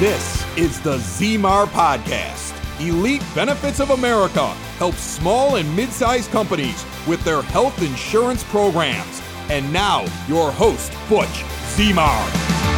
This is the ZMAR Podcast. Elite Benefits of America helps small and mid sized companies with their health insurance programs. And now, your host, Butch ZMAR.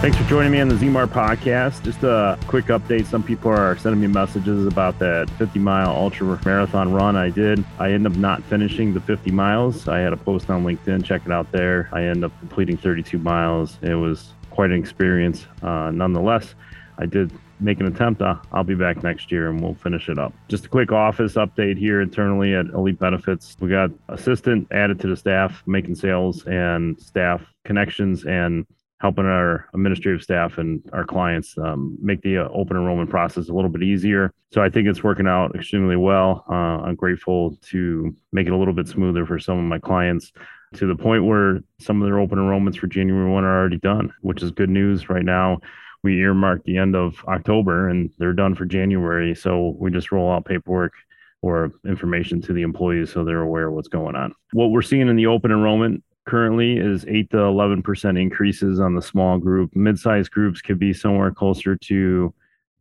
Thanks for joining me on the ZMAR podcast. Just a quick update. Some people are sending me messages about that 50 mile ultra marathon run I did. I end up not finishing the 50 miles. I had a post on LinkedIn. Check it out there. I end up completing 32 miles. It was quite an experience. Uh, nonetheless, I did make an attempt. Uh, I'll be back next year and we'll finish it up. Just a quick office update here internally at Elite Benefits. We got assistant added to the staff, making sales and staff connections and helping our administrative staff and our clients um, make the uh, open enrollment process a little bit easier. So I think it's working out extremely well. Uh, I'm grateful to make it a little bit smoother for some of my clients to the point where some of their open enrollments for January 1 are already done, which is good news right now. We earmarked the end of October and they're done for January. So we just roll out paperwork or information to the employees so they're aware of what's going on. What we're seeing in the open enrollment currently is 8 to 11% increases on the small group. Mid-sized groups could be somewhere closer to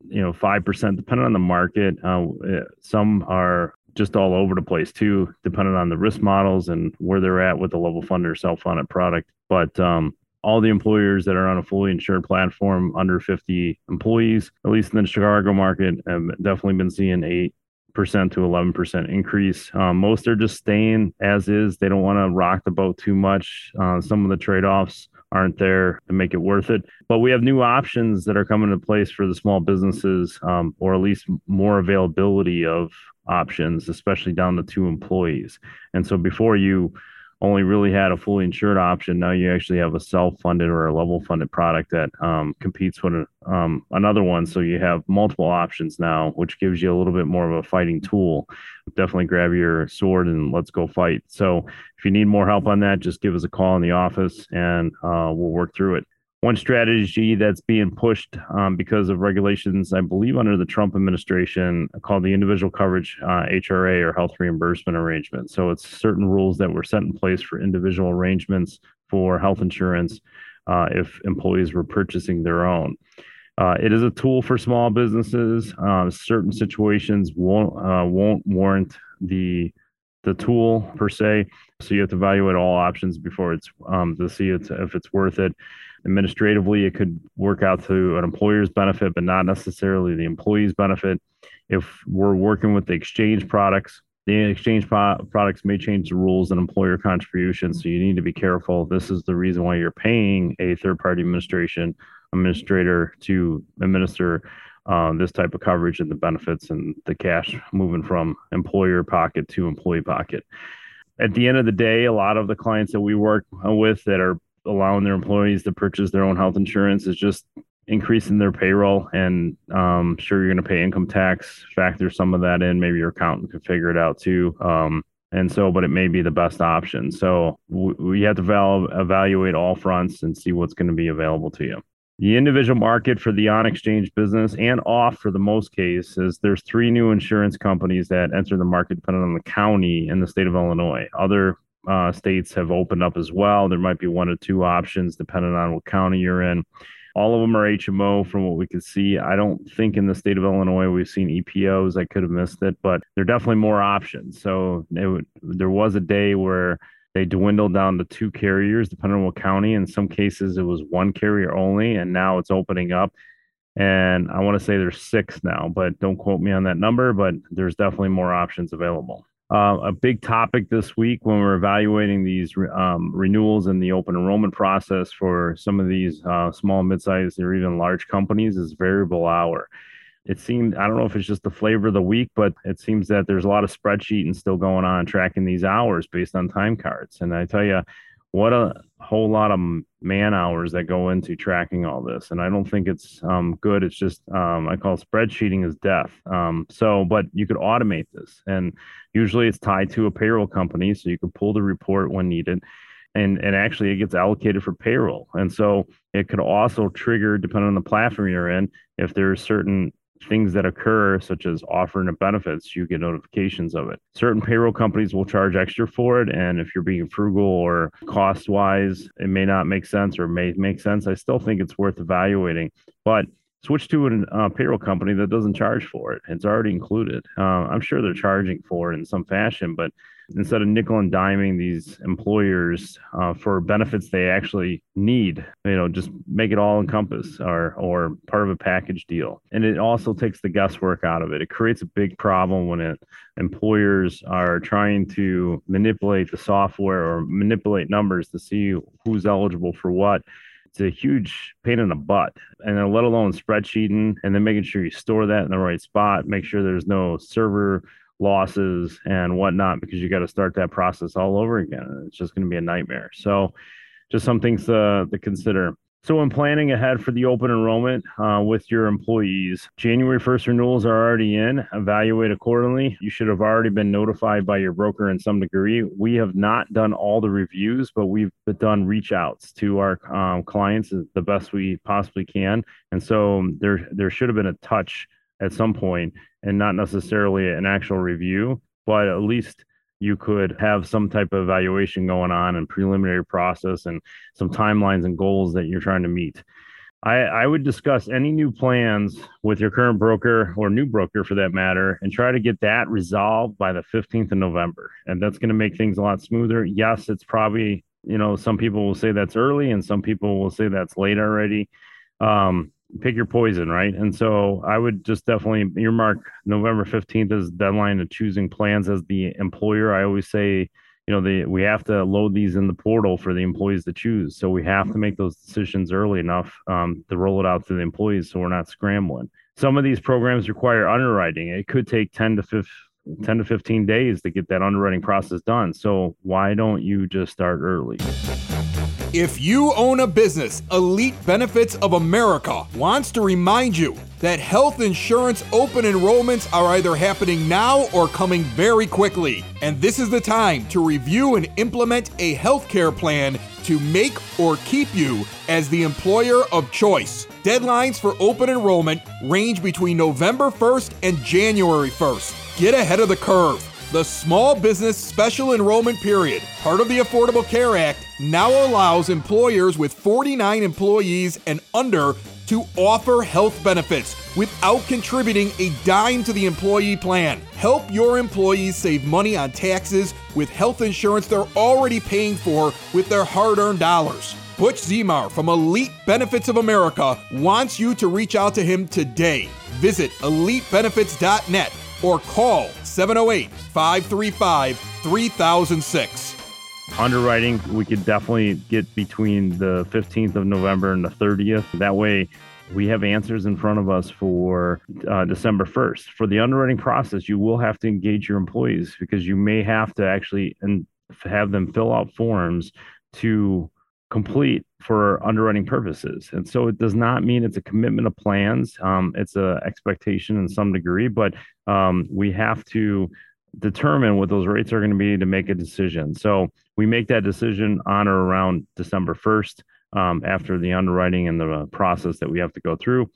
you know 5% depending on the market. Uh, eh, some are just all over the place too, depending on the risk models and where they're at with the level funded or self-funded product. But um, all the employers that are on a fully insured platform under 50 employees, at least in the Chicago market, have definitely been seeing eight percent to 11% increase. Um, most are just staying as is. They don't want to rock the boat too much. Uh, some of the trade offs aren't there to make it worth it. But we have new options that are coming into place for the small businesses, um, or at least more availability of options, especially down to two employees. And so before you only really had a fully insured option. Now you actually have a self-funded or a level-funded product that um, competes with um, another one. So you have multiple options now, which gives you a little bit more of a fighting tool. Definitely grab your sword and let's go fight. So if you need more help on that, just give us a call in the office and uh, we'll work through it one strategy that's being pushed um, because of regulations, I believe, under the Trump administration called the individual coverage uh, HRA or health reimbursement arrangement. So it's certain rules that were set in place for individual arrangements for health insurance uh, if employees were purchasing their own. Uh, it is a tool for small businesses. Uh, certain situations won't uh, won't warrant the the tool per se. So you have to evaluate all options before it's um, to see it's, if it's worth it administratively it could work out to an employer's benefit but not necessarily the employee's benefit. If we're working with the exchange products the exchange pro- products may change the rules and employer contributions so you need to be careful. This is the reason why you're paying a third party administration administrator to administer uh, this type of coverage and the benefits and the cash moving from employer pocket to employee pocket. At the end of the day, a lot of the clients that we work with that are allowing their employees to purchase their own health insurance is just increasing their payroll and um, sure you're going to pay income tax factor some of that in maybe your accountant could figure it out too um, and so but it may be the best option. So w- we have to val- evaluate all fronts and see what's going to be available to you. The individual market for the on exchange business and off for the most cases there's three new insurance companies that enter the market depending on the county in the state of illinois. Other uh, states have opened up as well. There might be one or two options depending on what county you're in. All of them are HMO from what we can see. I don't think in the state of Illinois we've seen EPOs. I could have missed it, but there are definitely more options. So there was a day where they dwindled down to two carriers depending on what county. In some cases, it was one carrier only, and now it's opening up. And I want to say there's six now, but don't quote me on that number, but there's definitely more options available. Uh, a big topic this week when we're evaluating these um, renewals in the open enrollment process for some of these uh, small, mid-sized, or even large companies is variable hour. It seemed I don't know if it's just the flavor of the week, but it seems that there's a lot of spreadsheeting still going on tracking these hours based on time cards. And I tell you, what a whole lot of man hours that go into tracking all this. And i don't think it's um, good. It's just um, i call spreadsheeting is death. Um, so but you could automate this. And usually it's tied to a payroll company so you can pull the report when needed. And and actually it gets allocated for payroll. And so it could also trigger depending on the platform you're in if there's certain things that occur, such as offering of benefits, you get notifications of it. Certain payroll companies will charge extra for it. And if you're being frugal or cost wise, it may not make sense or may make sense. I still think it's worth evaluating. But switch to a uh, payroll company that doesn't charge for it. It's already included. Uh, I'm sure they're charging for it in some fashion, but instead of nickel and diming these employers uh, for benefits they actually need, you know, just make it all encompass or or part of a package deal. And it also takes the guesswork out of it. It creates a big problem when it, employers are trying to manipulate the software or manipulate numbers to see who's eligible for what it's a huge pain in the butt. And then let alone spreadsheeting and then making sure you store that in the right spot, make sure there's no server losses and whatnot, because you got to start that process all over again. It's just going to be a nightmare. So just some things to, to consider. So, when planning ahead for the open enrollment uh, with your employees, January 1st renewals are already in. Evaluate accordingly. You should have already been notified by your broker in some degree. We have not done all the reviews, but we've done reach outs to our um, clients the best we possibly can. And so, there, there should have been a touch at some point and not necessarily an actual review, but at least you could have some type of evaluation going on and preliminary process and some timelines and goals that you're trying to meet. I, I would discuss any new plans with your current broker or new broker for that matter and try to get that resolved by the 15th of November. And that's going to make things a lot smoother. Yes, it's probably, you know, some people will say that's early and some people will say that's late already. Um, pick your poison, right? And so I would just definitely earmark November 15th as deadline of choosing plans as the employer. I always say, you know, the we have to load these in the portal for the employees to choose. So we have to make those decisions early enough um, to roll it out to the employees so we're not scrambling. Some of these programs require underwriting. It could take 10 to 15 10 to 15 days to get that underwriting process done. So why don't you just start early? If you own a business, Elite Benefits of America wants to remind you that health insurance open enrollments are either happening now or coming very quickly. And this is the time to review and implement a healthcare plan to make or keep you as the employer of choice. Deadlines for open enrollment range between November 1st and January 1st. Get ahead of the curve. The Small Business Special Enrollment Period, part of the Affordable Care Act, now allows employers with 49 employees and under to offer health benefits without contributing a dime to the employee plan. Help your employees save money on taxes with health insurance they're already paying for with their hard earned dollars. Butch Zimar from Elite Benefits of America wants you to reach out to him today. Visit elitebenefits.net or call 708 535 3006. Underwriting, we could definitely get between the 15th of November and the 30th. That way, we have answers in front of us for uh, December 1st. For the underwriting process, you will have to engage your employees because you may have to actually and have them fill out forms to complete for underwriting purposes. And so it does not mean it's a commitment of plans. Um, it's an expectation in some degree, but um, we have to determine what those rates are going to be to make a decision. So we make that decision on or around December 1st um, after the underwriting and the process that we have to go through.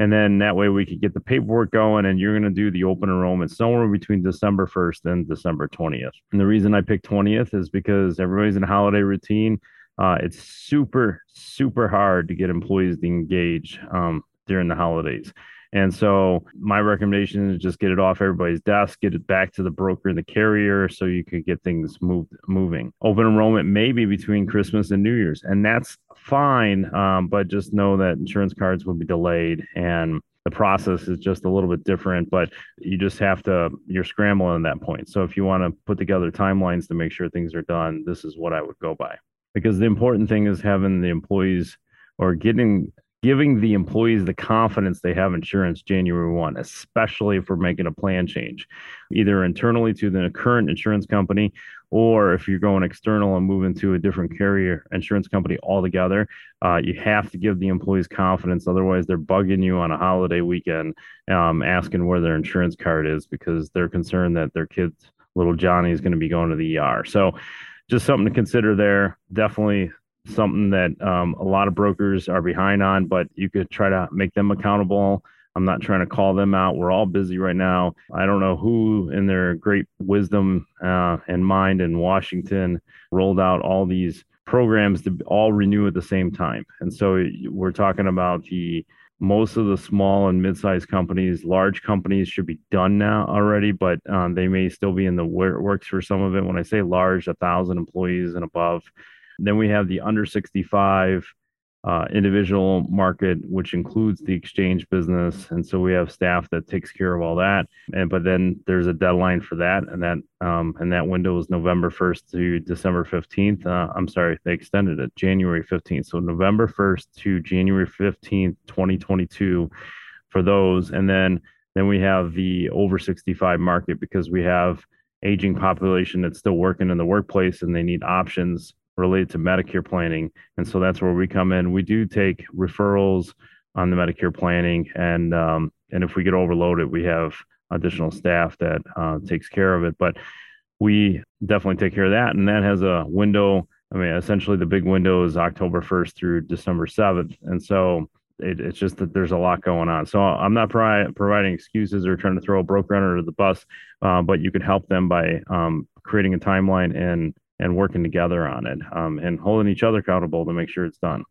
And then that way we could get the paperwork going and you're going to do the open enrollment somewhere between December 1st and December 20th. And the reason I picked 20th is because everybody's in a holiday routine. Uh, it's super, super hard to get employees to engage um, during the holidays. And so my recommendation is just get it off everybody's desk, get it back to the broker and the carrier so you can get things moved moving. Open enrollment may be between Christmas and New Year's, and that's fine. Um, but just know that insurance cards will be delayed and the process is just a little bit different, but you just have to you're scrambling at that point. So if you want to put together timelines to make sure things are done, this is what I would go by because the important thing is having the employees or getting giving the employees the confidence they have insurance January 1, especially if we're making a plan change, either internally to the current insurance company or if you're going external and moving to a different carrier insurance company altogether. Uh, you have to give the employees confidence. Otherwise, they're bugging you on a holiday weekend, um, asking where their insurance card is because they're concerned that their kid's little Johnny is going to be going to the ER. So, just something to consider there. Definitely something that um, a lot of brokers are behind on, but you could try to make them accountable I'm not trying to call them out. We're all busy right now. I don't know who, in their great wisdom uh, and mind in Washington, rolled out all these programs to all renew at the same time. And so we're talking about the most of the small and mid-sized companies large companies should be done now already but um, they may still be in the works for some of it when i say large a thousand employees and above then we have the under 65 uh, individual market, which includes the exchange business. And so we have staff that takes care of all that. And but then there's a deadline for that, and that um, and that window is November 1st to December 15th. Uh, I'm sorry, they extended it January 15th. So November 1st to January 15th, 2022, for those. And then then we have the over 65 market because we have aging population that's still working in the workplace and they need options related to Medicare planning. And so that's where we come in. We do take referrals on the Medicare planning, and um, and if we get overloaded, we have additional staff that uh, takes care of it. But we definitely take care of that, and that has a window. I mean, essentially, the big window is October 1st through December 7th, and so it, it's just that there's a lot going on. So I'm not pro- providing excuses or trying to throw a broker under the bus, uh, but you can help them by um, creating a timeline and and working together on it um, and holding each other accountable to make sure it's done.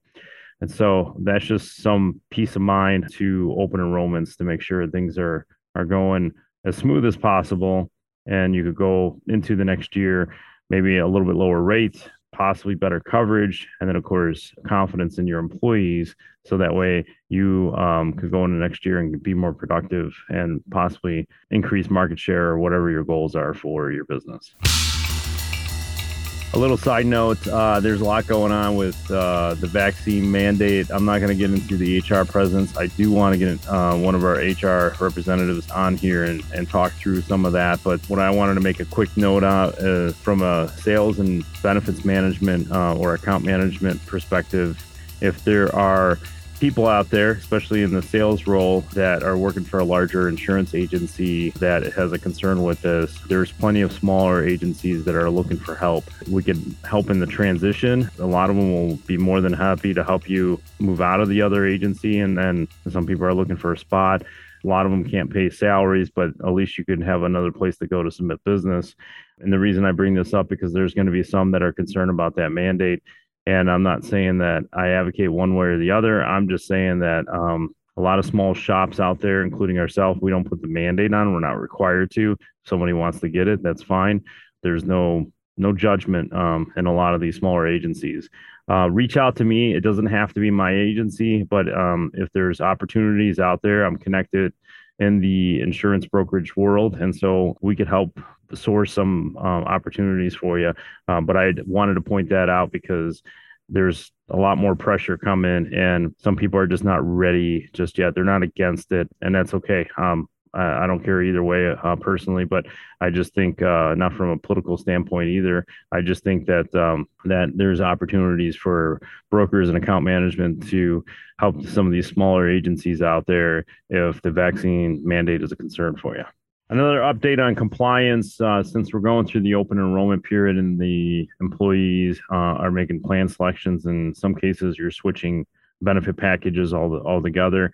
And so that's just some peace of mind to open enrollments to make sure things are are going as smooth as possible. And you could go into the next year, maybe a little bit lower rate, possibly better coverage, and then of course confidence in your employees, so that way you um, could go into next year and be more productive and possibly increase market share or whatever your goals are for your business. A little side note uh, there's a lot going on with uh, the vaccine mandate. I'm not going to get into the HR presence. I do want to get uh, one of our HR representatives on here and, and talk through some of that. But what I wanted to make a quick note on uh, from a sales and benefits management uh, or account management perspective, if there are people out there, especially in the sales role, that are working for a larger insurance agency that has a concern with this. There's plenty of smaller agencies that are looking for help. We can help in the transition. A lot of them will be more than happy to help you move out of the other agency, and then some people are looking for a spot. A lot of them can't pay salaries, but at least you can have another place to go to submit business. And the reason I bring this up because there's going to be some that are concerned about that mandate and I'm not saying that I advocate one way or the other. I'm just saying that um, a lot of small shops out there, including ourselves, we don't put the mandate on. We're not required to. If somebody wants to get it, that's fine. There's no no judgment um, in a lot of these smaller agencies. Uh, reach out to me. It doesn't have to be my agency, but um, if there's opportunities out there, I'm connected in the insurance brokerage world, and so we could help source some um, opportunities for you. Um, but I wanted to point that out because there's a lot more pressure coming, and some people are just not ready just yet. They're not against it, and that's okay. Um, I, I don't care either way uh, personally, but I just think uh, not from a political standpoint either. I just think that um, that there's opportunities for brokers and account management to help some of these smaller agencies out there if the vaccine mandate is a concern for you. Another update on compliance uh, since we're going through the open enrollment period and the employees uh, are making plan selections. In some cases, you're switching benefit packages all altogether.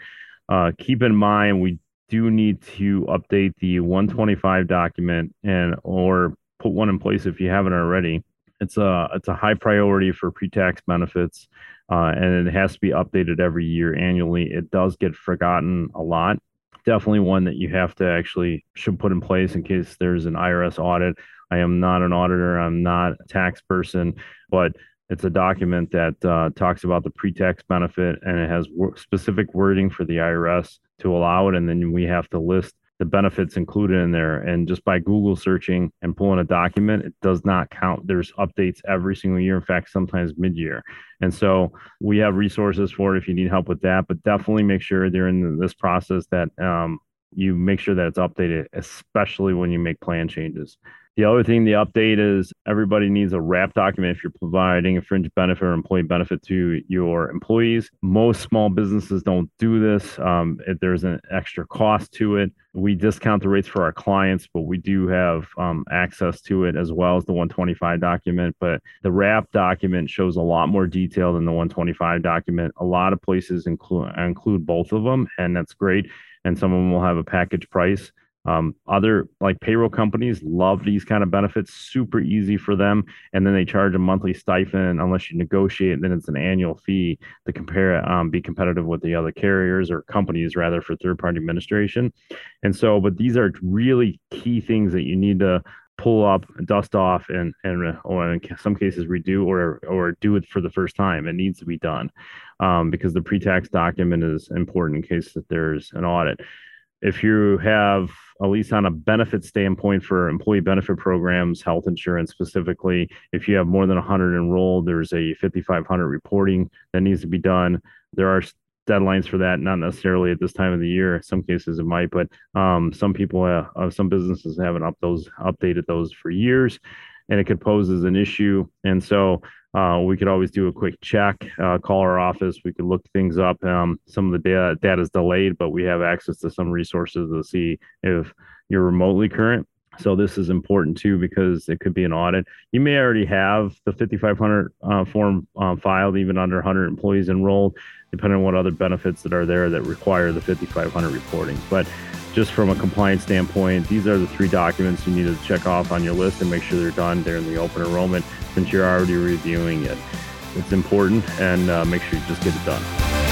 Uh, keep in mind, we do need to update the 125 document and or put one in place if you haven't already. It's a it's a high priority for pre-tax benefits, uh, and it has to be updated every year annually. It does get forgotten a lot. Definitely one that you have to actually should put in place in case there's an IRS audit. I am not an auditor. I'm not a tax person, but it's a document that uh, talks about the pre-tax benefit and it has specific wording for the IRS to allow it. And then we have to list the benefits included in there. And just by Google searching and pulling a document, it does not count. There's updates every single year. In fact, sometimes mid year. And so we have resources for it if you need help with that. But definitely make sure during this process that um, you make sure that it's updated, especially when you make plan changes. The other thing, the update is everybody needs a wrap document if you're providing a fringe benefit or employee benefit to your employees. Most small businesses don't do this. Um, if there's an extra cost to it, we discount the rates for our clients, but we do have um, access to it as well as the 125 document. But the wrap document shows a lot more detail than the 125 document. A lot of places include include both of them, and that's great and some of them will have a package price. Um, other like payroll companies love these kind of benefits, super easy for them. And then they charge a monthly stipend unless you negotiate, and then it's an annual fee to compare, um, be competitive with the other carriers or companies rather for third party administration. And so, but these are really key things that you need to pull up, dust off, and and or in some cases redo or or do it for the first time. It needs to be done um, because the pre-tax document is important in case that there's an audit. If you have at least on a benefit standpoint for employee benefit programs, health insurance specifically, if you have more than 100 enrolled, there's a 5,500 reporting that needs to be done. There are deadlines for that, not necessarily at this time of the year. In some cases it might, but um, some people, uh, uh, some businesses haven't up those updated those for years, and it could pose as an issue. And so uh, we could always do a quick check, uh, call our office. We could look things up. Um, some of the data data is delayed, but we have access to some resources to see if you're remotely current. So this is important too because it could be an audit. You may already have the 5500 uh, form uh, filed, even under 100 employees enrolled, depending on what other benefits that are there that require the 5500 reporting. But just from a compliance standpoint, these are the three documents you need to check off on your list and make sure they're done during the open enrollment since you're already reviewing it. It's important and uh, make sure you just get it done.